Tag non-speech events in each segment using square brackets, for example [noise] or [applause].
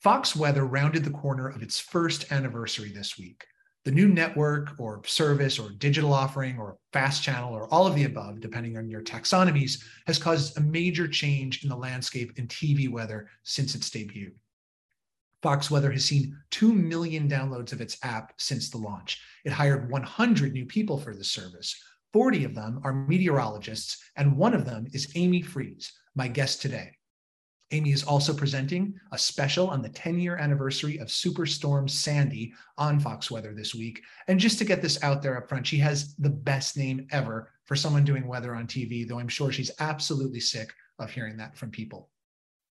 Fox Weather rounded the corner of its first anniversary this week. The new network or service or digital offering or fast channel or all of the above, depending on your taxonomies, has caused a major change in the landscape in TV weather since its debut. Fox Weather has seen 2 million downloads of its app since the launch. It hired 100 new people for the service. 40 of them are meteorologists, and one of them is Amy Freeze, my guest today. Amy is also presenting a special on the 10 year anniversary of Superstorm Sandy on Fox Weather this week. And just to get this out there up front, she has the best name ever for someone doing weather on TV, though I'm sure she's absolutely sick of hearing that from people.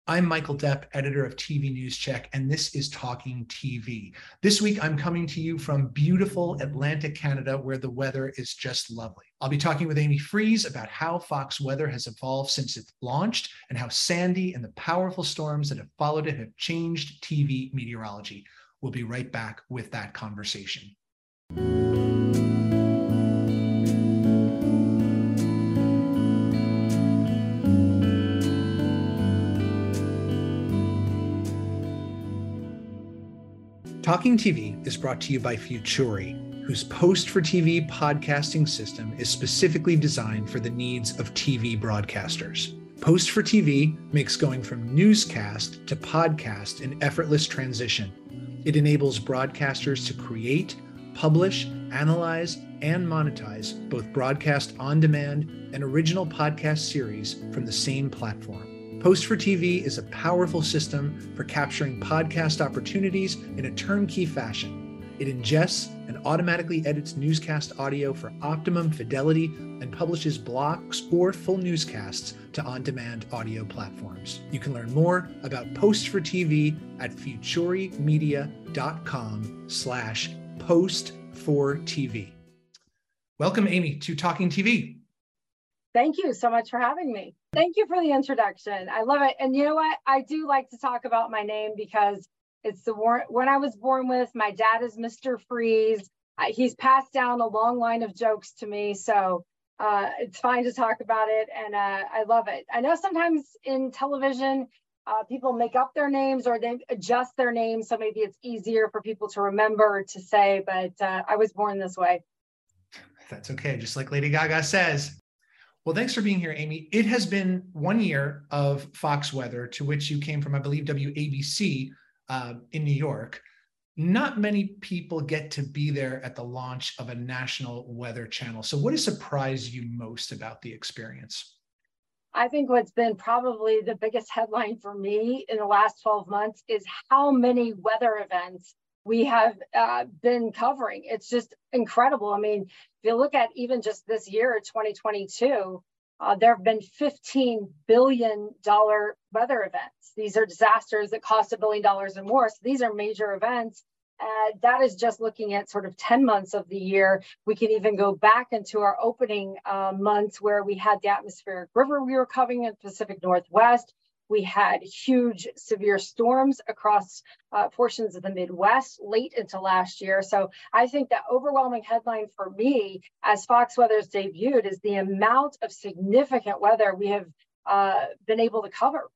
I'm Michael Depp, editor of TV News Check, and this is Talking TV. This week, I'm coming to you from beautiful Atlantic Canada, where the weather is just lovely. I'll be talking with Amy Freeze about how Fox Weather has evolved since it launched and how Sandy and the powerful storms that have followed it have changed TV meteorology. We'll be right back with that conversation. Talking TV is brought to you by Futuri, whose Post for TV podcasting system is specifically designed for the needs of TV broadcasters. Post for TV makes going from newscast to podcast an effortless transition. It enables broadcasters to create, publish, analyze, and monetize both broadcast on demand and original podcast series from the same platform. Post for TV is a powerful system for capturing podcast opportunities in a turnkey fashion. It ingests and automatically edits newscast audio for optimum fidelity and publishes blocks or full newscasts to on-demand audio platforms. You can learn more about Post for TV at futurimedia.com slash post for TV. Welcome, Amy, to Talking TV. Thank you so much for having me. Thank you for the introduction. I love it. And you know what? I do like to talk about my name because it's the war- when I was born with. My dad is Mr. Freeze. he's passed down a long line of jokes to me. So uh, it's fine to talk about it. And uh, I love it. I know sometimes in television, uh, people make up their names or they adjust their names. So maybe it's easier for people to remember to say, but uh, I was born this way. That's okay. Just like Lady Gaga says, well, thanks for being here, Amy. It has been one year of Fox Weather, to which you came from, I believe, WABC uh, in New York. Not many people get to be there at the launch of a national weather channel. So, what has surprised you most about the experience? I think what's been probably the biggest headline for me in the last 12 months is how many weather events we have uh, been covering. It's just incredible. I mean, if you look at even just this year, 2022, uh, there have been $15 billion weather events. These are disasters that cost a billion dollars or more. So these are major events. Uh, that is just looking at sort of 10 months of the year. We can even go back into our opening uh, months where we had the atmospheric river we were covering in the Pacific Northwest. We had huge severe storms across uh, portions of the Midwest late into last year. So I think the overwhelming headline for me as Fox Weather's debuted is the amount of significant weather we have uh, been able to cover.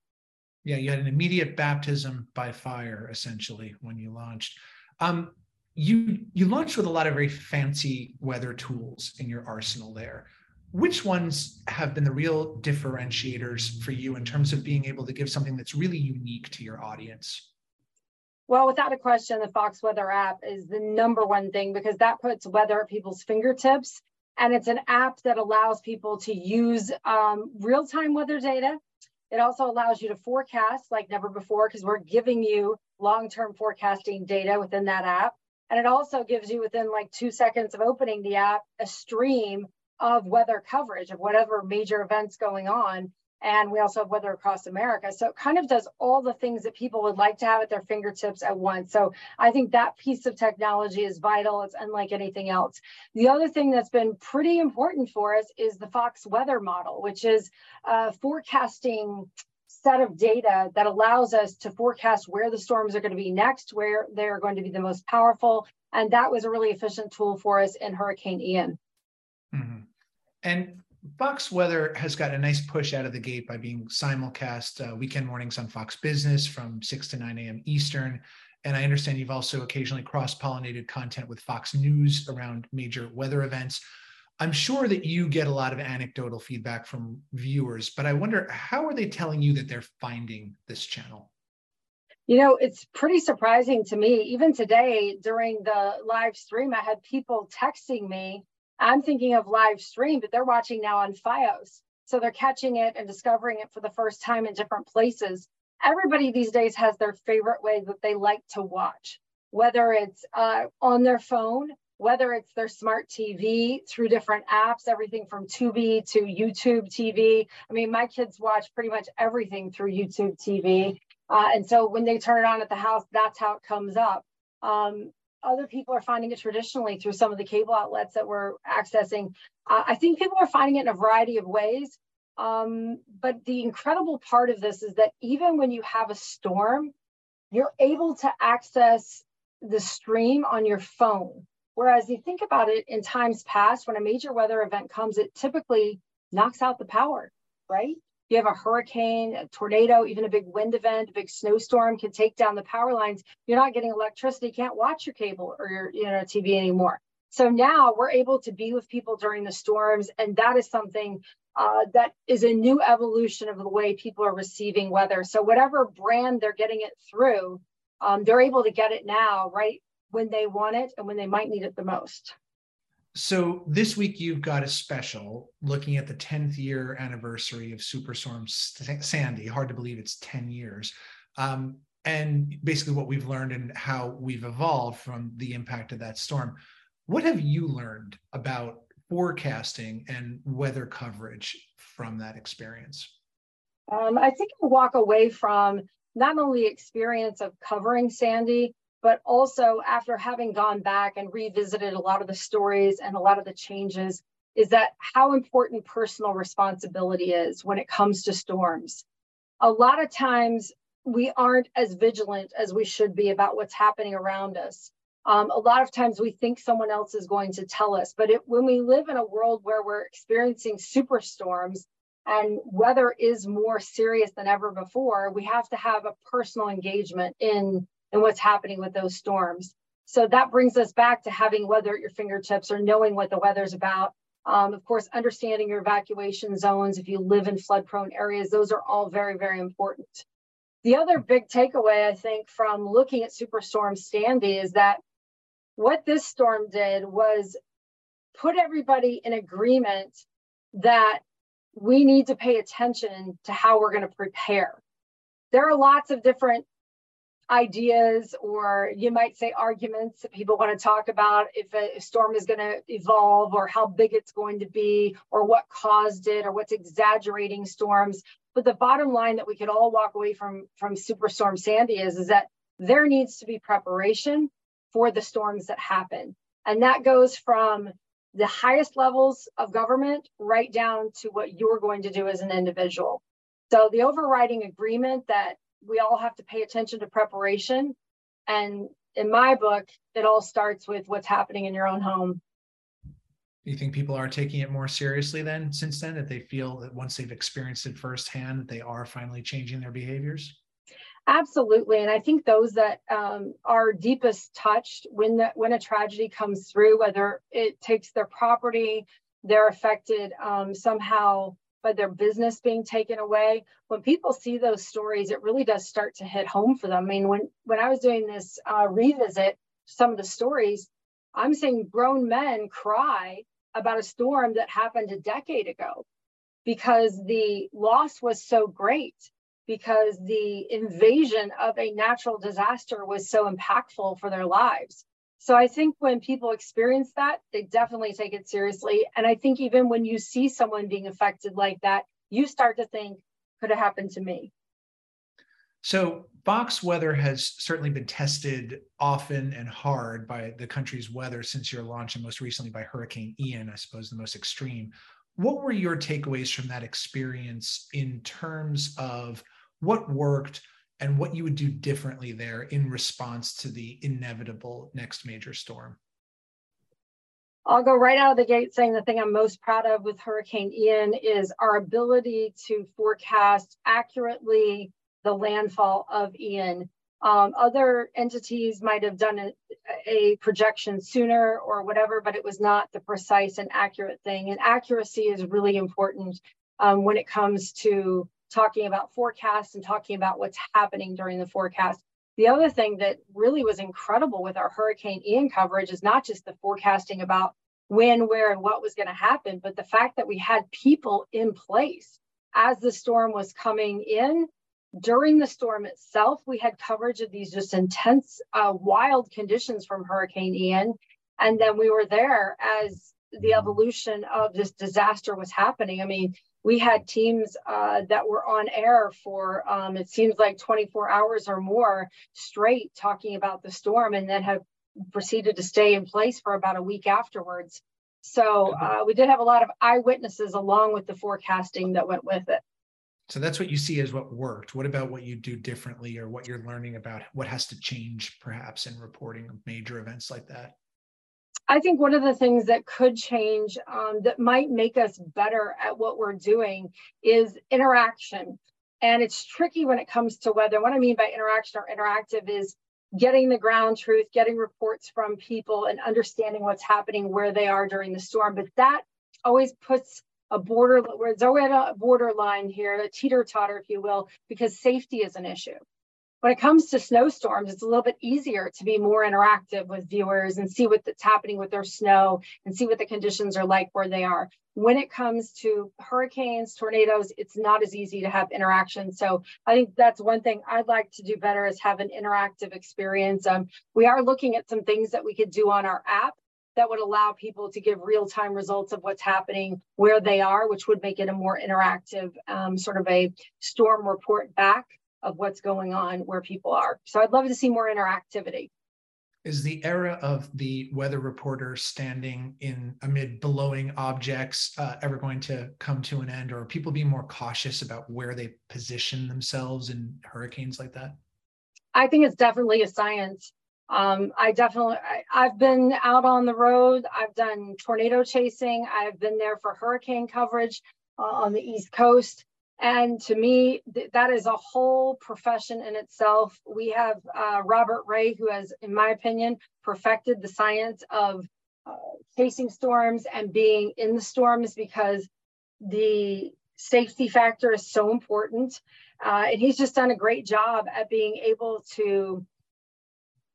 Yeah, you had an immediate baptism by fire essentially when you launched. Um, you you launched with a lot of very fancy weather tools in your arsenal there which ones have been the real differentiators for you in terms of being able to give something that's really unique to your audience? Well, without a question, the Fox Weather app is the number one thing because that puts weather at people's fingertips. And it's an app that allows people to use um, real time weather data. It also allows you to forecast like never before because we're giving you long term forecasting data within that app. And it also gives you within like two seconds of opening the app a stream of weather coverage of whatever major events going on. And we also have weather across America. So it kind of does all the things that people would like to have at their fingertips at once. So I think that piece of technology is vital. It's unlike anything else. The other thing that's been pretty important for us is the Fox weather model, which is a forecasting set of data that allows us to forecast where the storms are going to be next, where they're going to be the most powerful. And that was a really efficient tool for us in Hurricane Ian. Mm-hmm. And Fox Weather has got a nice push out of the gate by being simulcast uh, weekend mornings on Fox Business from 6 to 9 a.m. Eastern. And I understand you've also occasionally cross pollinated content with Fox News around major weather events. I'm sure that you get a lot of anecdotal feedback from viewers, but I wonder how are they telling you that they're finding this channel? You know, it's pretty surprising to me. Even today during the live stream, I had people texting me. I'm thinking of live stream, but they're watching now on Fios. So they're catching it and discovering it for the first time in different places. Everybody these days has their favorite way that they like to watch, whether it's uh, on their phone, whether it's their smart TV through different apps, everything from Tubi to YouTube TV. I mean, my kids watch pretty much everything through YouTube TV. Uh, and so when they turn it on at the house, that's how it comes up. Um, other people are finding it traditionally through some of the cable outlets that we're accessing. Uh, I think people are finding it in a variety of ways. Um, but the incredible part of this is that even when you have a storm, you're able to access the stream on your phone. Whereas you think about it in times past, when a major weather event comes, it typically knocks out the power, right? You have a hurricane, a tornado, even a big wind event, a big snowstorm can take down the power lines. You're not getting electricity, can't watch your cable or your you know TV anymore. So now we're able to be with people during the storms, and that is something uh, that is a new evolution of the way people are receiving weather. So whatever brand they're getting it through, um, they're able to get it now, right when they want it and when they might need it the most. So this week you've got a special looking at the 10th year anniversary of Superstorm Sandy. Hard to believe it's 10 years. Um, and basically what we've learned and how we've evolved from the impact of that storm. What have you learned about forecasting and weather coverage from that experience? Um, I think I walk away from not only experience of covering Sandy, but also after having gone back and revisited a lot of the stories and a lot of the changes is that how important personal responsibility is when it comes to storms. A lot of times we aren't as vigilant as we should be about what's happening around us. Um, a lot of times we think someone else is going to tell us but it, when we live in a world where we're experiencing superstorms and weather is more serious than ever before we have to have a personal engagement in and what's happening with those storms. So that brings us back to having weather at your fingertips or knowing what the weather's about. Um, of course, understanding your evacuation zones if you live in flood prone areas, those are all very, very important. The other big takeaway, I think, from looking at Superstorm Sandy is that what this storm did was put everybody in agreement that we need to pay attention to how we're going to prepare. There are lots of different ideas or you might say arguments that people want to talk about if a storm is going to evolve or how big it's going to be or what caused it or what's exaggerating storms. But the bottom line that we could all walk away from from superstorm sandy is is that there needs to be preparation for the storms that happen. And that goes from the highest levels of government right down to what you're going to do as an individual. So the overriding agreement that we all have to pay attention to preparation. And in my book, it all starts with what's happening in your own home. Do you think people are taking it more seriously then since then that they feel that once they've experienced it firsthand that they are finally changing their behaviors? Absolutely, and I think those that um, are deepest touched when the, when a tragedy comes through, whether it takes their property, they're affected um, somehow by their business being taken away. When people see those stories, it really does start to hit home for them. I mean, when when I was doing this uh, revisit, some of the stories, I'm seeing grown men cry about a storm that happened a decade ago because the loss was so great because the invasion of a natural disaster was so impactful for their lives. So I think when people experience that, they definitely take it seriously. And I think even when you see someone being affected like that, you start to think, could have happened to me. So Fox Weather has certainly been tested often and hard by the country's weather since your launch and most recently by Hurricane Ian, I suppose the most extreme. What were your takeaways from that experience in terms of what worked, and what you would do differently there in response to the inevitable next major storm? I'll go right out of the gate saying the thing I'm most proud of with Hurricane Ian is our ability to forecast accurately the landfall of Ian. Um, other entities might have done a, a, projection sooner or whatever, but it was not the precise and accurate thing. And accuracy is really important um, when it comes to talking about forecasts and talking about what's happening during the forecast. The other thing that really was incredible with our Hurricane Ian coverage is not just the forecasting about when, where, and what was going to happen, but the fact that we had people in place as the storm was coming in. During the storm itself, we had coverage of these just intense, uh, wild conditions from Hurricane Ian. And then we were there as the evolution of this disaster was happening. I mean, we had teams uh, that were on air for um, it seems like 24 hours or more straight talking about the storm and then have proceeded to stay in place for about a week afterwards. So uh, we did have a lot of eyewitnesses along with the forecasting that went with it. So that's what you see as what worked. What about what you do differently or what you're learning about what has to change perhaps in reporting major events like that I think one of the things that could change um, that might make us better at what we're doing is interaction. And it's tricky when it comes to weather. What I mean by interaction or interactive is getting the ground truth, getting reports from people, and understanding what's happening where they are during the storm. But that always puts a border where it's always a borderline here, a teeter totter, if you will, because safety is an issue. When it comes to snowstorms, it's a little bit easier to be more interactive with viewers and see what's happening with their snow and see what the conditions are like where they are. When it comes to hurricanes, tornadoes, it's not as easy to have interaction. So I think that's one thing I'd like to do better is have an interactive experience. Um, we are looking at some things that we could do on our app that would allow people to give real-time results of what's happening where they are, which would make it a more interactive um, sort of a storm report back of what's going on where people are. So I'd love to see more interactivity. Is the era of the weather reporter standing in amid blowing objects uh, ever going to come to an end, or are people being more cautious about where they position themselves in hurricanes like that? I think it's definitely a science. Um, I definitely, I, have been out on the road. I've done tornado chasing. I've been there for hurricane coverage uh, on the East Coast. And to me, th- that is a whole profession in itself. We have uh, Robert Ray, who has, in my opinion, perfected the science of uh, chasing storms and being in the storms because the safety factor is so important. Uh, and he's just done a great job at being able to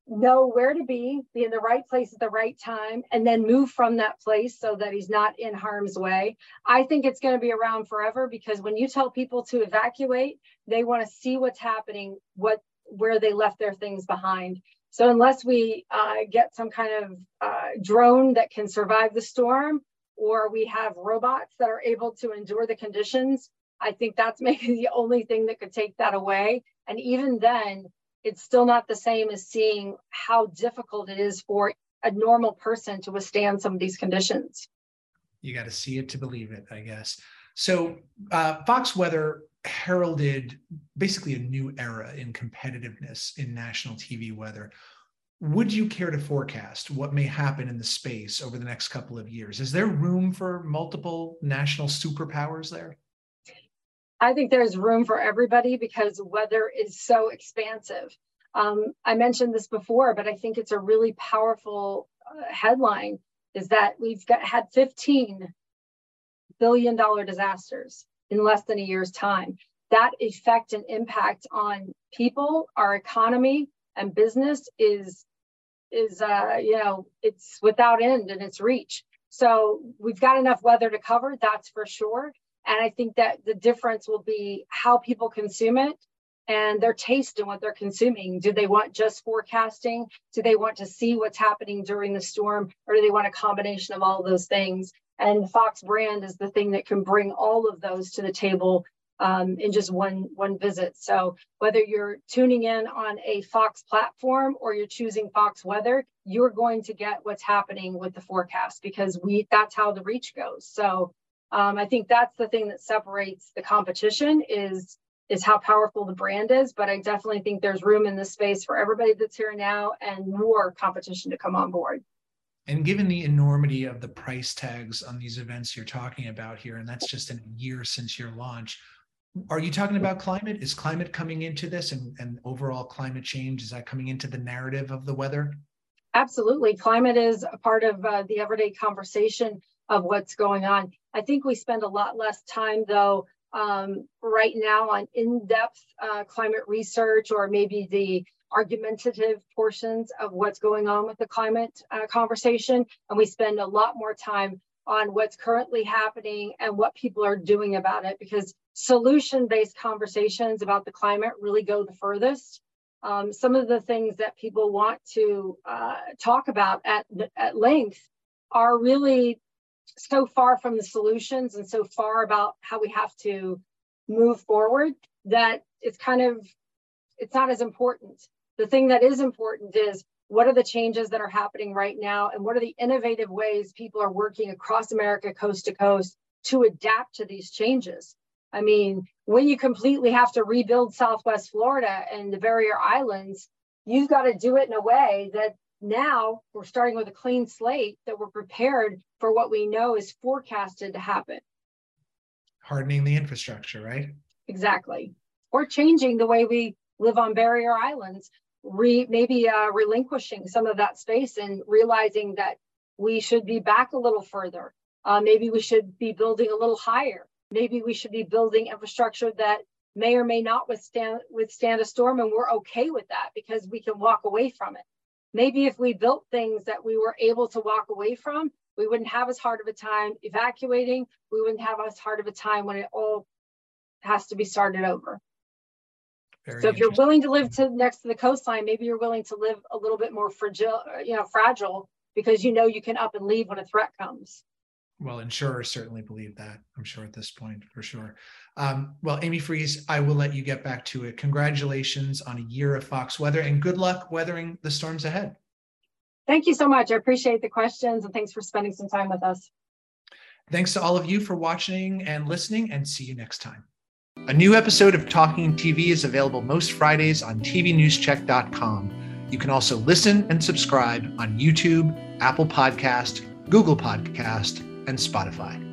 know where to be, be in the right place at the right time, and then move from that place so that he's not in harm's way. I think it's going to be around forever because when you tell people to evacuate, they want to see what's happening, what where they left their things behind. So unless we uh, get some kind of uh, drone that can survive the storm, or we have robots that are able to endure the conditions, I think that's [laughs] maybe the only thing that could take that away. And even then, it's still not the same as seeing how difficult it is for a normal person to withstand some of these conditions. You got to see it to believe it, I guess. So, uh, Fox Weather heralded basically a new era in competitiveness in national TV weather. Would you care to forecast what may happen in the space over the next couple of years? Is there room for multiple national superpowers there? I think there's room for everybody because weather is so expansive. Um, I mentioned this before, but I think it's a really powerful uh, headline is that we've got, had 15 billion dollar disasters in less than a year's time. That effect and impact on people, our economy, and business is is uh, you know it's without end in its reach. So we've got enough weather to cover, that's for sure. And I think that the difference will be how people consume it and their taste in what they're consuming. Do they want just forecasting? Do they want to see what's happening during the storm? Or do they want a combination of all those things? And Fox brand is the thing that can bring all of those to the table um, in just one one visit. So whether you're tuning in on a Fox platform or you're choosing Fox Weather, you're going to get what's happening with the forecast because we that's how the reach goes. So um, I think that's the thing that separates the competition is is how powerful the brand is. But I definitely think there's room in this space for everybody that's here now and more competition to come on board. And given the enormity of the price tags on these events you're talking about here, and that's just in a year since your launch, are you talking about climate? Is climate coming into this and, and overall climate change? Is that coming into the narrative of the weather? Absolutely. Climate is a part of uh, the everyday conversation of what's going on. I think we spend a lot less time, though, um, right now on in depth uh, climate research or maybe the argumentative portions of what's going on with the climate uh, conversation. And we spend a lot more time on what's currently happening and what people are doing about it because solution based conversations about the climate really go the furthest. Um, some of the things that people want to uh, talk about at, at length are really so far from the solutions and so far about how we have to move forward that it's kind of it's not as important the thing that is important is what are the changes that are happening right now and what are the innovative ways people are working across America coast to coast to adapt to these changes. I mean, when you completely have to rebuild Southwest Florida and the barrier islands, you've got to do it in a way that now we're starting with a clean slate that we're prepared for what we know is forecasted to happen. Hardening the infrastructure, right? Exactly. Or changing the way we live on barrier islands re, maybe uh, relinquishing some of that space and realizing that we should be back a little further. Uh, maybe we should be building a little higher. Maybe we should be building infrastructure that may or may not withstand withstand a storm, and we're okay with that because we can walk away from it. Maybe if we built things that we were able to walk away from, we wouldn't have as hard of a time evacuating. We wouldn't have as hard of a time when it all has to be started over. Very so if you're willing to live to next to the coastline, maybe you're willing to live a little bit more fragile, you know, fragile because you know you can up and leave when a threat comes. Well, insurers certainly believe that, I'm sure at this point, for sure. Um, well, Amy Freeze, I will let you get back to it. Congratulations on a year of Fox Weather and good luck weathering the storms ahead. Thank you so much. I appreciate the questions and thanks for spending some time with us. Thanks to all of you for watching and listening, and see you next time. A new episode of Talking TV is available most Fridays on tvnewscheck.com. You can also listen and subscribe on YouTube, Apple Podcast, Google Podcast, and Spotify.